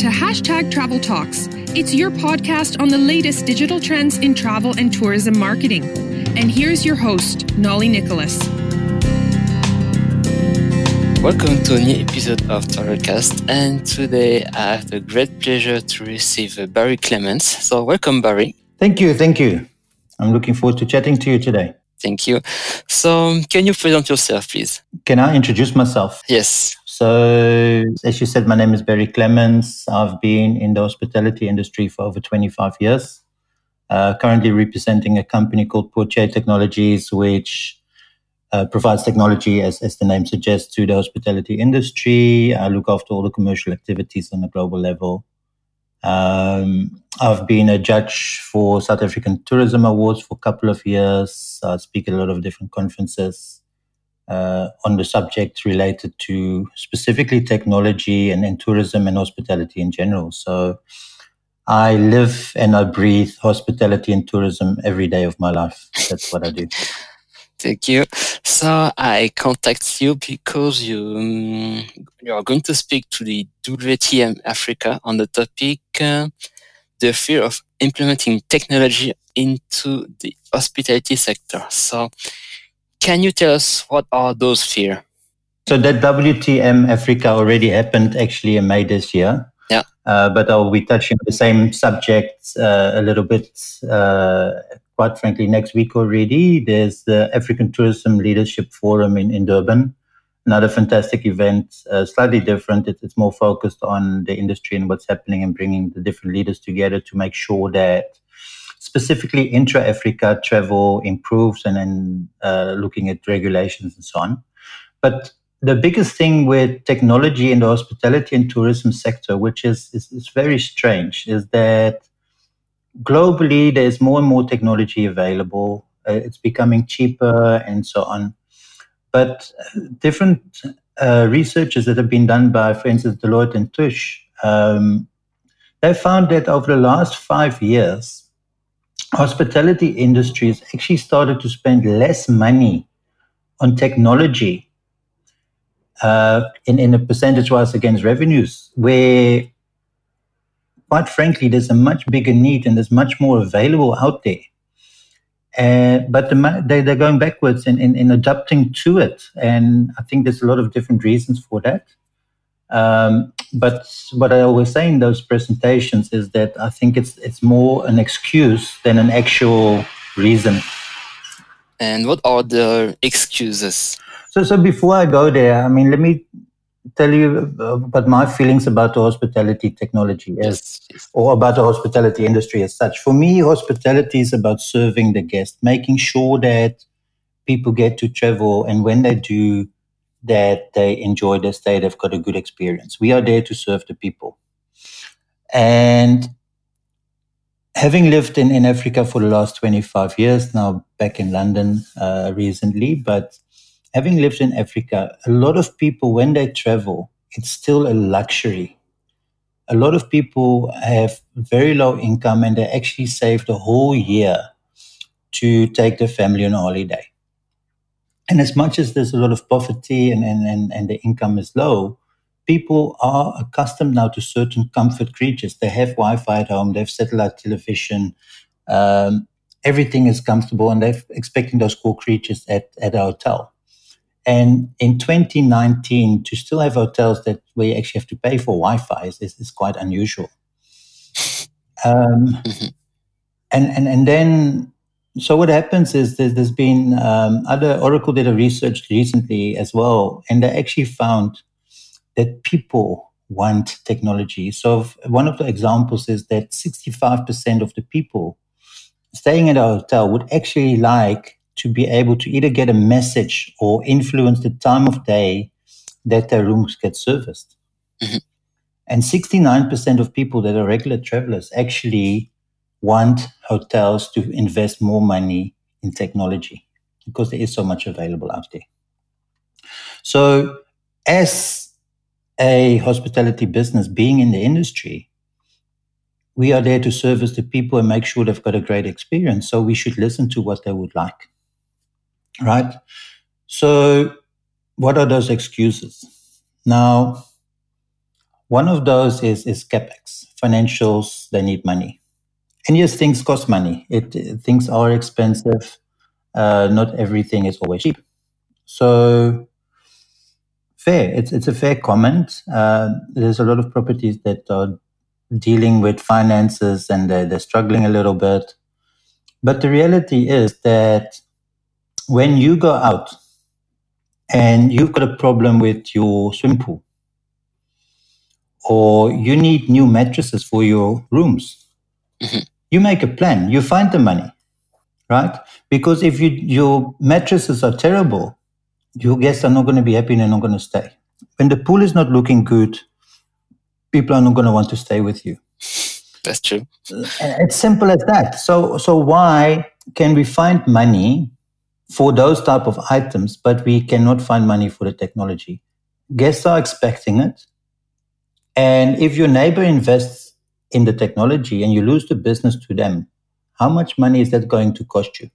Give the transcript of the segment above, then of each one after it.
to hashtag Travel Talks. It's your podcast on the latest digital trends in travel and tourism marketing. And here's your host, Nolly Nicholas. Welcome to a new episode of Travelcast, and today I have the great pleasure to receive uh, Barry Clements. So, welcome, Barry. Thank you, thank you. I'm looking forward to chatting to you today. Thank you. So, can you present yourself, please? Can I introduce myself? Yes. So, as you said, my name is Barry Clements. I've been in the hospitality industry for over 25 years. Uh, currently representing a company called Portier Technologies, which uh, provides technology, as, as the name suggests, to the hospitality industry. I look after all the commercial activities on a global level. Um, I've been a judge for South African Tourism Awards for a couple of years. I speak at a lot of different conferences on the subjects related to specifically technology and, and tourism and hospitality in general. So I live and I breathe hospitality and tourism every day of my life. That's what I do. Thank you. So I contact you because you um, you are going to speak to the WTM Africa on the topic uh, the fear of implementing technology into the hospitality sector. So can you tell us what are those fears? So that WTM Africa already happened actually in May this year. Yeah. Uh, but I'll be touching the same subject uh, a little bit uh, quite frankly, next week already. There's the African Tourism Leadership Forum in, in Durban. Another fantastic event, uh, slightly different. It, it's more focused on the industry and what's happening and bringing the different leaders together to make sure that specifically intra Africa travel improves and then uh, looking at regulations and so on. But the biggest thing with technology in the hospitality and tourism sector, which is, is, is very strange, is that globally, there's more and more technology available. Uh, it's becoming cheaper and so on. But different uh, researches that have been done by, for instance, Deloitte and Touche, um, they found that over the last five years, hospitality industries actually started to spend less money on technology uh, in, in a percentage wise against revenues, where quite frankly, there's a much bigger need and there's much more available out there. Uh, but the, they, they're going backwards in, in, in, adapting to it. And I think there's a lot of different reasons for that. Um, but what I always say in those presentations is that I think it's, it's more an excuse than an actual reason. And what are the excuses? So, so before I go there, I mean, let me tell you uh, about my feelings about the hospitality technology as, yes. or about the hospitality industry as such. For me, hospitality is about serving the guest, making sure that people get to travel, and when they do, that they enjoy stay, they've got a good experience. We are there to serve the people. And having lived in, in Africa for the last 25 years, now back in London uh, recently, but having lived in Africa, a lot of people, when they travel, it's still a luxury. A lot of people have very low income and they actually save the whole year to take their family on holiday. And as much as there's a lot of poverty and, and, and, and the income is low, people are accustomed now to certain comfort creatures. They have Wi Fi at home, they have satellite television, um, everything is comfortable, and they're expecting those cool creatures at, at a hotel. And in 2019, to still have hotels that where you actually have to pay for Wi-Fi is, is, is quite unusual. Um, mm-hmm. and, and, and then, so what happens is there's, there's been um, other Oracle did a research recently as well, and they actually found that people want technology. So one of the examples is that 65% of the people staying at a hotel would actually like to be able to either get a message or influence the time of day that their rooms get serviced. Mm-hmm. And 69% of people that are regular travelers actually want hotels to invest more money in technology because there is so much available out there. So, as a hospitality business being in the industry, we are there to service the people and make sure they've got a great experience. So, we should listen to what they would like right? So, what are those excuses? Now, One of those is, is capex. Financials, they need money. And yes, things cost money. It, things are expensive. Uh, not everything is always cheap. So fair. It's it's a fair comment. Uh, there's a lot of properties that are dealing with finances and they're, they're struggling a little bit. But the reality is that when you go out and you've got a problem with your swim pool, or you need new mattresses for your rooms, mm-hmm. You make a plan. You find the money, right? Because if you, your mattresses are terrible, your guests are not going to be happy and they're not going to stay. When the pool is not looking good, people are not going to want to stay with you. That's true. Uh, it's simple as that. So, so why can we find money for those type of items, but we cannot find money for the technology? Guests are expecting it, and if your neighbor invests in the technology and you lose the business to them, how much money is that going to cost you?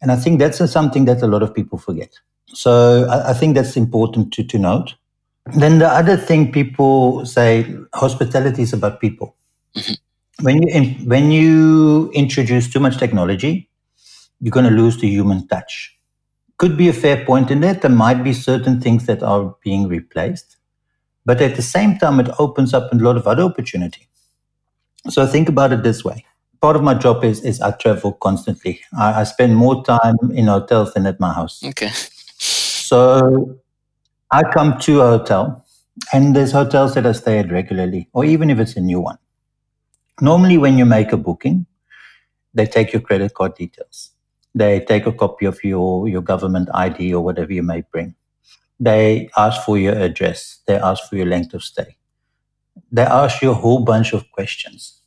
And I think that's something that a lot of people forget. So I, I think that's important to, to note. Then the other thing people say, hospitality is about people. Mm-hmm. When you when you introduce too much technology, you're going to lose the human touch. Could be a fair point in that. There might be certain things that are being replaced, but at the same time, it opens up a lot of other opportunity. So think about it this way. Part of my job is is I travel constantly. I, I spend more time in hotels than at my house. Okay. So I come to a hotel, and there's hotels that I stay at regularly, or even if it's a new one. Normally, when you make a booking, they take your credit card details. They take a copy of your, your government ID or whatever you may bring. They ask for your address. They ask for your length of stay. They ask you a whole bunch of questions.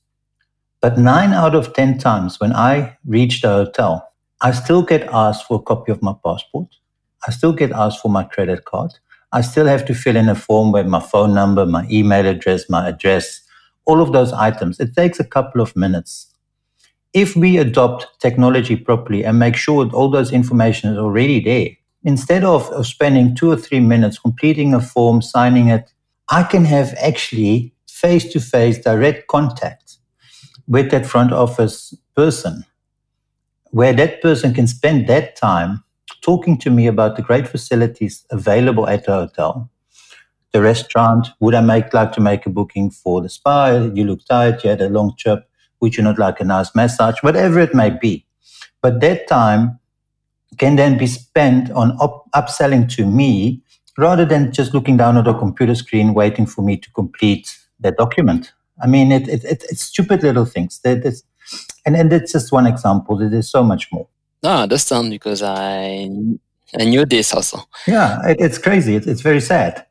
But nine out of 10 times when I reach the hotel, I still get asked for a copy of my passport. I still get asked for my credit card. I still have to fill in a form with my phone number, my email address, my address, all of those items. It takes a couple of minutes. If we adopt technology properly and make sure that all those information is already there, instead of, of spending two or three minutes completing a form, signing it, I can have actually face to face direct contact with that front office person where that person can spend that time talking to me about the great facilities available at the hotel, the restaurant. Would I make like to make a booking for the spa? You look tired. You had a long trip. Would you not like a nice massage? Whatever it may be. But that time can then be spent on up- upselling to me rather than just looking down at a computer screen waiting for me to complete that document. I mean, it, it, it it's stupid little things. That is, and, and it's just one example. There's so much more. No, I understand because I I knew this also. Yeah, it, it's crazy. It, it's very sad,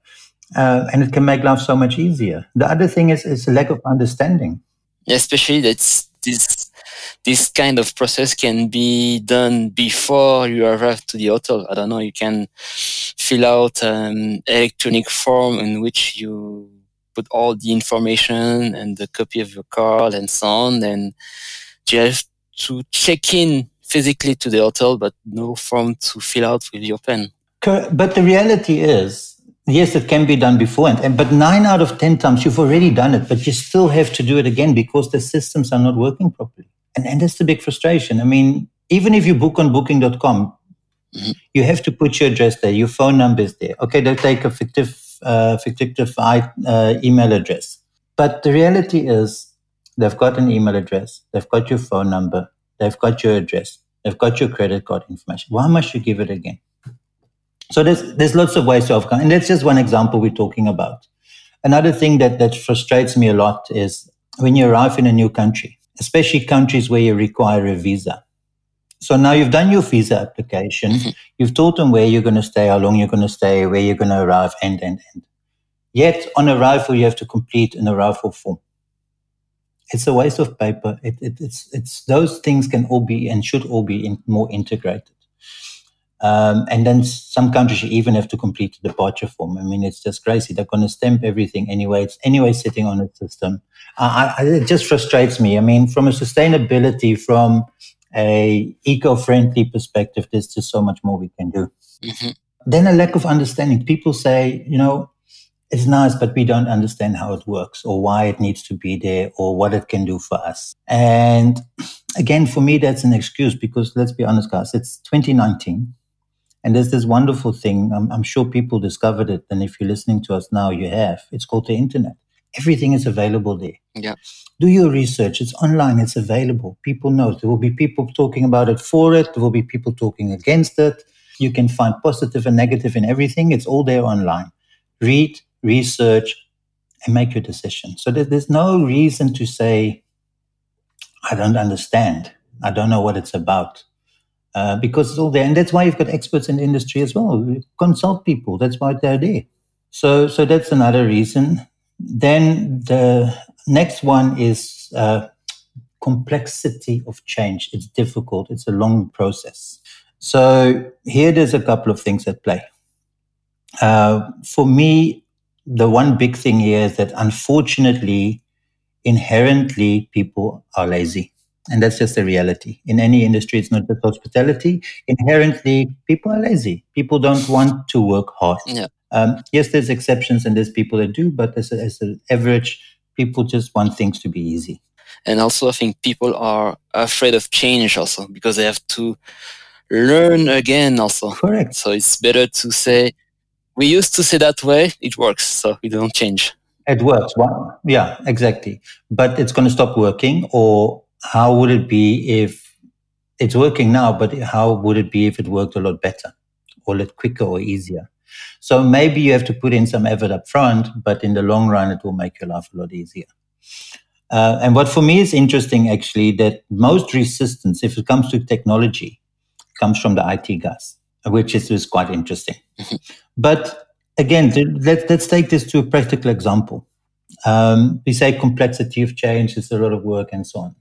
uh, and it can make life so much easier. The other thing is is a lack of understanding. Especially that's this this kind of process can be done before you arrive to the hotel. I don't know. You can fill out an electronic form in which you put all the information and the copy of your card and so on. And you have to check in physically to the hotel, but no form to fill out with your pen. But the reality is, yes, it can be done before, and, but nine out of 10 times you've already done it, but you still have to do it again because the systems are not working properly. And, and that's the big frustration. I mean, even if you book on booking.com, mm-hmm. you have to put your address there, your phone number is there. Okay, they'll take a fictive, uh, fictive uh, email address. But the reality is, they've got an email address, they've got your phone number, They've got your address. They've got your credit card information. Why must you give it again? So there's there's lots of ways to overcome, and that's just one example we're talking about. Another thing that that frustrates me a lot is when you arrive in a new country, especially countries where you require a visa. So now you've done your visa application, mm-hmm. you've told them where you're going to stay, how long you're going to stay, where you're going to arrive, and and and. Yet on arrival, you have to complete an arrival form it's a waste of paper. It, it, it's it's those things can all be and should all be in, more integrated. Um, and then some countries you even have to complete the departure form. I mean, it's just crazy. They're going to stamp everything anyway. It's anyway sitting on a system. I, I, it just frustrates me. I mean, from a sustainability, from a eco-friendly perspective, there's just so much more we can do. Mm-hmm. Then a lack of understanding. People say, you know, it's nice, but we don't understand how it works or why it needs to be there or what it can do for us. And again, for me, that's an excuse because let's be honest, guys, it's 2019. And there's this wonderful thing. I'm, I'm sure people discovered it. And if you're listening to us now, you have. It's called the internet. Everything is available there. Yeah. Do your research. It's online. It's available. People know. There will be people talking about it for it. There will be people talking against it. You can find positive and negative in everything. It's all there online. Read, research, and make your decision. So there's no reason to say, I don't understand. I don't know what it's about. Uh, because it's all there. And that's why you've got experts in industry as well. Consult people. That's why they're there. So, so that's another reason. Then the next one is uh, complexity of change. It's difficult. It's a long process. So here there's a couple of things at play. Uh, for me, the one big thing here is that unfortunately, inherently, people are lazy. And that's just the reality. In any industry, it's not just hospitality. Inherently, people are lazy. People don't want to work hard. Yeah. Um, yes, there's exceptions and there's people that do, but as, a, as an average, people just want things to be easy. And also, I think people are afraid of change also because they have to learn again also. Correct. So it's better to say, we used to say that way, it works, so we don't change. It works. Well, yeah, exactly. But it's going to stop working. Or how would it be if it's working now, but how would it be if it worked a lot better or a lot quicker or easier? So maybe you have to put in some effort up front, but in the long run, it will make your life a lot easier. Uh, and what for me is interesting, actually, that most resistance, if it comes to technology, comes from the IT guys, which is, is quite interesting. but again, let's, let's take this to a practical example. Um, we say complexity of change is a lot of work and so on.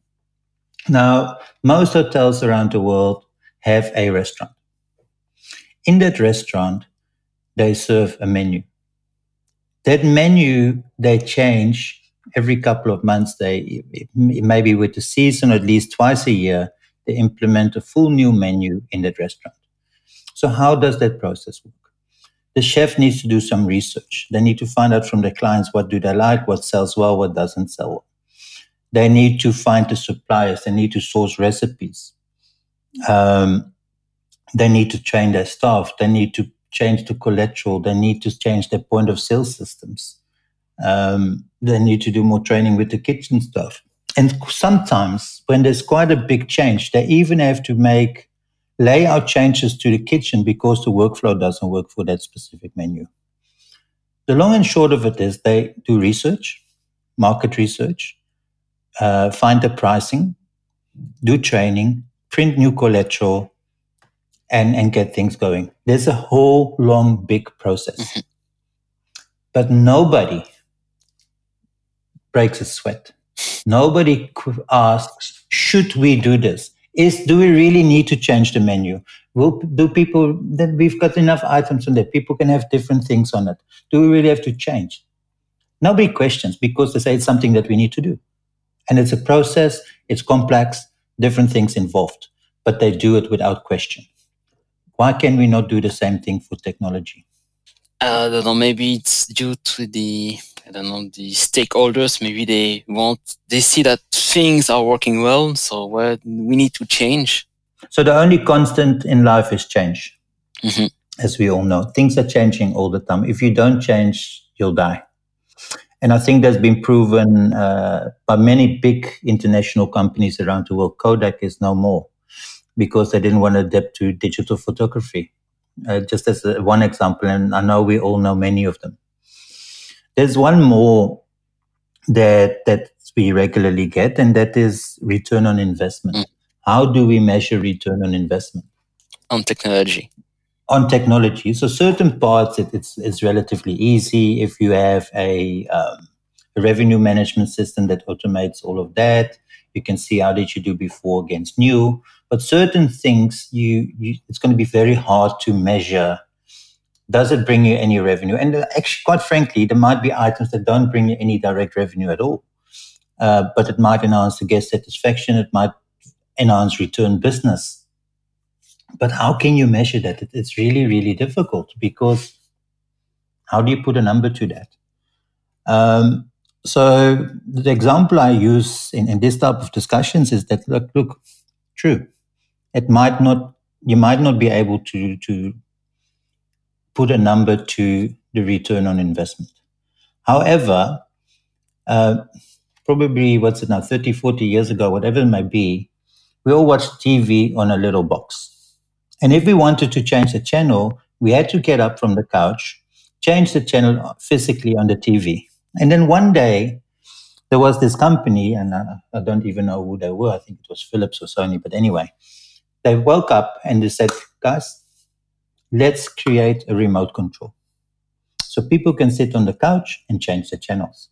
Now, most hotels around the world have a restaurant. In that restaurant, they serve a menu. That menu they change every couple of months. They maybe with the season, at least twice a year, they implement a full new menu in that restaurant. So how does that process work? The chef needs to do some research. They need to find out from their clients what do they like, what sells well, what doesn't sell well. They need to find the suppliers. They need to source recipes. Um, they need to train their staff. They need to change the collateral. They need to change their point of sale systems. Um, they need to do more training with the kitchen staff. And sometimes, when there's quite a big change, they even have to make layout changes to the kitchen because the workflow doesn't work for that specific menu. The long and short of it is they do research, market research, uh, find the pricing, do training, print new collateral, and, and get things going. There's a whole long, big process. Mm-hmm. But nobody breaks a sweat. Nobody asks, should we do this? Is do we really need to change the menu? Will do people that we've got enough items on there? People can have different things on it. Do we really have to change? Nobody questions because they say it's something that we need to do. And it's a process, it's complex, different things involved, but they do it without question. Why can we not do the same thing for technology? Uh, I don't know. Maybe it's due to the I don't know the stakeholders. Maybe they want they see that things are working well, so we need to change. So the only constant in life is change, mm-hmm. as we all know. Things are changing all the time. If you don't change, you'll die. And I think that's been proven uh, by many big international companies around the world. Kodak is no more because they didn't want to adapt to digital photography. Uh, just as a, one example, and I know we all know many of them. There's one more that that we regularly get, and that is return on investment. Mm. How do we measure return on investment? On technology. On technology. So certain parts, it, it's it's relatively easy if you have a, um, revenue management system that automates all of that. You can see how did you do before against new. But certain things, you, you it's going to be very hard to measure. Does it bring you any revenue? And uh, actually, quite frankly, there might be items that don't bring you any direct revenue at all. Uh, but it might enhance the guest satisfaction. It might enhance return business. But how can you measure that? It's really, really difficult because How do you put a number to that? Um, so the example I use in, in this type of discussions is that look, look, true. It might not you might not be able to to put a number to the return on investment. However, uh, probably what's it now, 30, 40 years ago, whatever it might be, we all watched TV on a little box. And if we wanted to change the channel, we had to get up from the couch, change the channel physically on the TV. And then one day, there was this company, and I, I don't even know who they were. I think it was Philips or Sony. But anyway, they woke up and they said, guys, let's create a remote control. So people can sit on the couch and change the channels.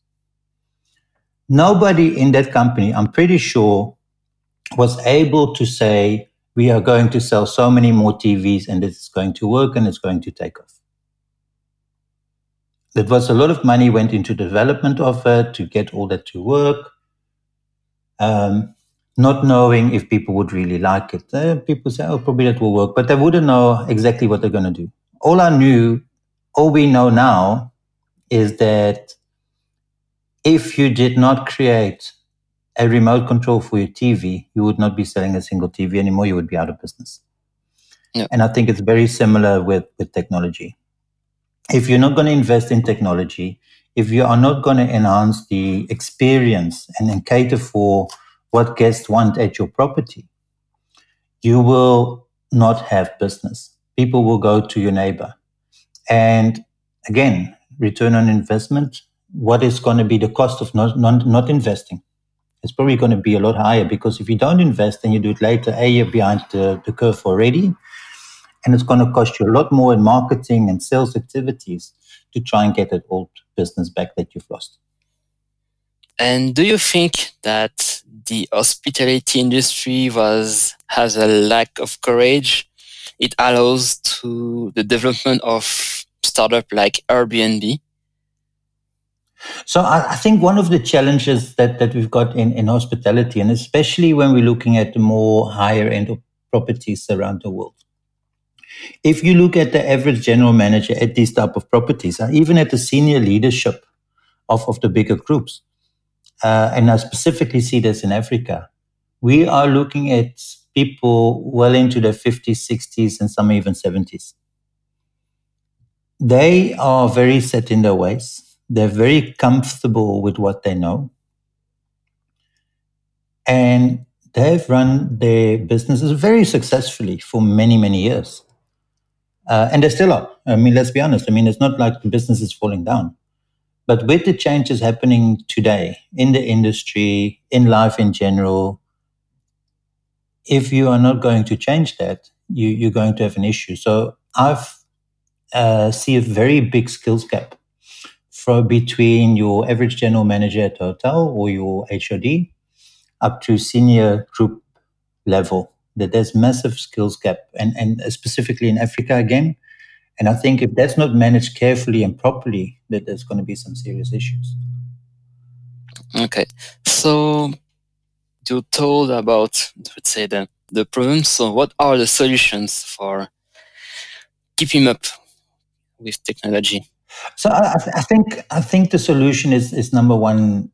Nobody in that company, I'm pretty sure, was able to say, we are going to sell so many more TVs and it's going to work and it's going to take off. That was a lot of money went into development of it to get all that to work. Um, not knowing if people would really like it. Uh, people say, oh, probably that will work, but they wouldn't know exactly what they're going to do. All I knew, all we know now is that if you did not create a remote control for your TV, you would not be selling a single TV anymore. You would be out of business. Yeah. And I think it's very similar with, with technology. If you're not going to invest in technology, if you are not going to enhance the experience and, and cater for what guests want at your property, you will not have business. People will go to your neighbor. And again, return on investment, what is going to be the cost of not, not, not investing? It's probably going to be a lot higher because if you don't invest and you do it later, A, you're behind the, the curve already. And it's going to cost you a lot more in marketing and sales activities to try and get that old business back that you've lost. And do you think that the hospitality industry was has a lack of courage? It allows to the development of startup like Airbnb. So I, I, think one of the challenges that, that we've got in, in hospitality, and especially when we're looking at the more higher end of properties around the world, if you look at the average general manager at these type of properties, uh, even at the senior leadership of, of the bigger groups, uh, and I specifically see this in Africa, we are looking at people well into their 50s, 60s, and some even 70s. They are very set in their ways. They're very comfortable with what they know. And they've run their businesses very successfully for many, many years. Uh, and they still are. I mean, let's be honest. I mean, it's not like the business is falling down. But with the changes happening today in the industry, in life in general, if you are not going to change that, you, you're going to have an issue. So I've uh, see a very big skills gap for between your average general manager at a hotel or your HOD up to senior group level. That there's massive skills gap, and and specifically in Africa again, and I think if that's not managed carefully and properly, that there's going to be some serious issues. Okay, so you told about let's say the the problems. So what are the solutions for keeping up with technology? So I, I think I think the solution is is number one.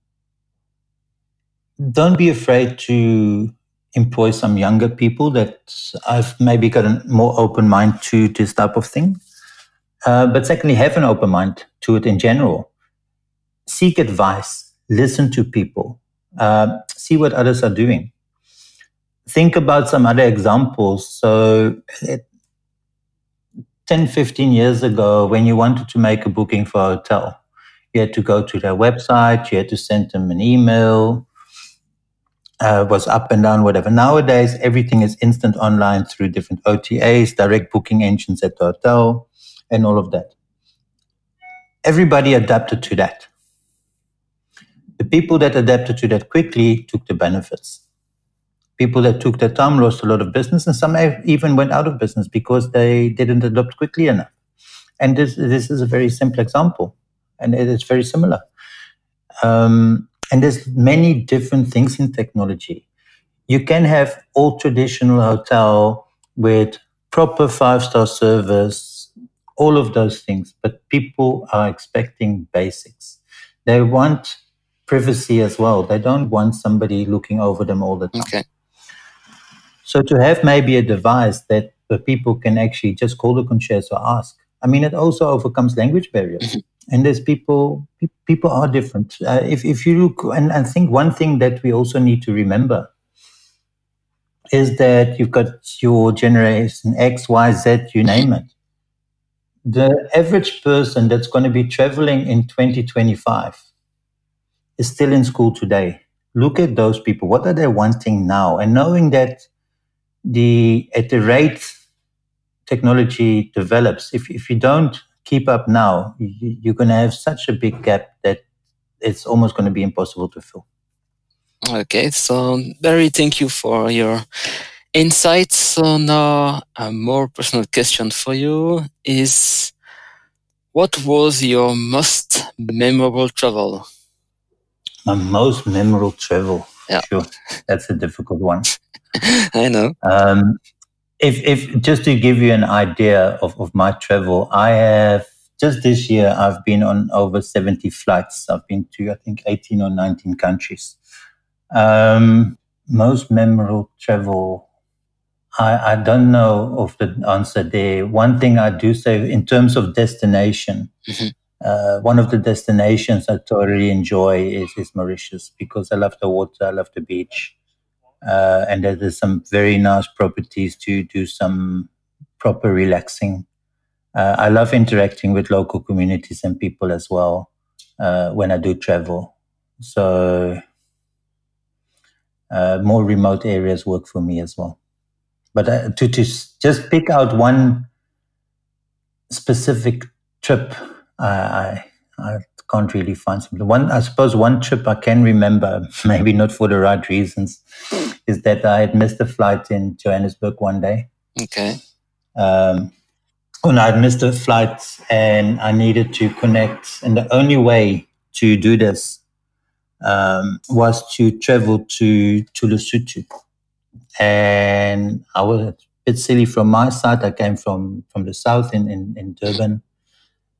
Don't be afraid to employ some younger people that I've maybe got a more open mind to this type of thing. Uh, but secondly, have an open mind to it in general. Seek advice, listen to people, uh, see what others are doing. Think about some other examples. So, it, 10, 15 years ago, when you wanted to make a booking for a hotel, you had to go to their website, you had to send them an email, uh, was up and down, whatever. Nowadays, everything is instant online through different OTAs, direct booking engines at the hotel and all of that. Everybody adapted to that. The people that adapted to that quickly took the benefits. People that took their time lost a lot of business, and some even went out of business because they didn't adapt quickly enough. And this, this is a very simple example, and it is very similar. Um, and there's many different things in technology. You can have all traditional hotel with proper five star service, all of those things, but people are expecting basics. They want privacy as well. They don't want somebody looking over them all the time. Okay. So to have maybe a device that the people can actually just call the concierge or ask. I mean, it also overcomes language barriers. Mm-hmm. And there's people, people are different. Uh, if, if you look, and I think one thing that we also need to remember is that you've got your generation X, Y, Z, you name it. The average person that's going to be traveling in 2025 is still in school today. Look at those people. What are they wanting now? And knowing that the at the rate technology develops, if if you don't keep up now, you, you're going to have such a big gap that it's almost going to be impossible to fill. Okay, so Barry, thank you for your insights. So now a more personal question for you is what was your most memorable travel? My most memorable travel. Yeah. Sure. That's a difficult one. I know. Um, if, if just to give you an idea of, of my travel, I have just this year I've been on over 70 flights. I've been to I think 18 or 19 countries. Um, most memorable travel. I, I don't know of the answer there. One thing I do say in terms of destination, mm-hmm. uh, one of the destinations I totally enjoy is, is Mauritius because I love the water, I love the beach, uh, and there's some very nice properties to do some proper relaxing. Uh, I love interacting with local communities and people as well uh, when I do travel. So uh, more remote areas work for me as well. But uh, to, to just pick out one specific trip, I, I can't really find something. One, I suppose, one trip I can remember, maybe not for the right reasons, is that I had missed a flight in Johannesburg one day. Okay. Um, oh no, I'd missed a flight and I needed to connect, and the only way to do this um, was to travel to to Lesotho, and I was a bit silly from my side. I came from from the south in in, in Durban,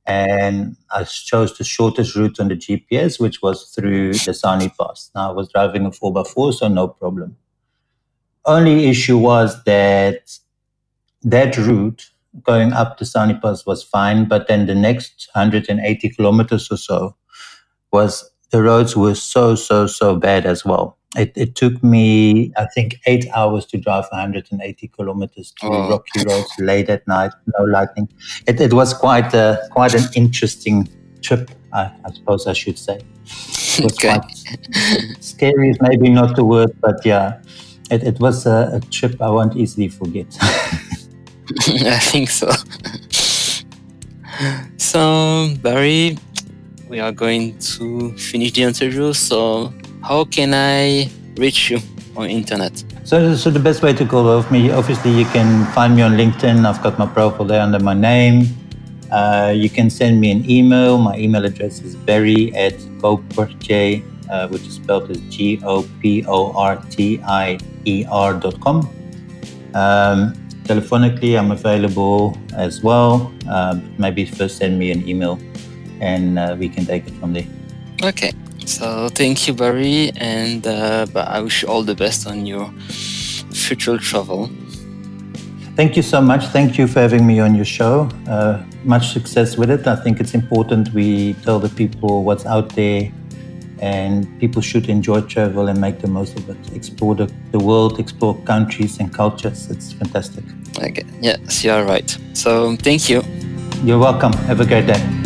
and I chose the shortest route on the GPS, which was through the Sani Pass. Now I was driving a four x four, so no problem. Only issue was that that route going up the Sani Pass was fine, but then the next 180 kilometers or so was the roads were so so so bad as well. It, it took me, I think, eight hours to drive 180 kilometers to oh. rocky roads late at night, no lighting. It, it was quite a quite an interesting trip, I, I suppose I should say. It was okay. quite scary is maybe not the word, but yeah, it, it was a, a trip I won't easily forget. I think so. So, Barry, we are going to finish the interview. So, how can I reach you on internet? So, so the best way to call of me, obviously, you can find me on LinkedIn. I've got my profile there under my name. Uh, you can send me an email. My email address is barry at goportier, uh, which is spelled as G O P O R T I E R dot com. Um, telephonically, I'm available as well. Uh, maybe first send me an email and uh, we can take it from there. Okay. So thank you, Barry, and uh, I wish you all the best on your future travel. Thank you so much. Thank you for having me on your show. Uh, much success with it. I think it's important we tell the people what's out there, and people should enjoy travel and make the most of it. Explore the, the world, explore countries and cultures. It's fantastic. Okay. Yes, you are right. So thank you. You're welcome. Have a great day.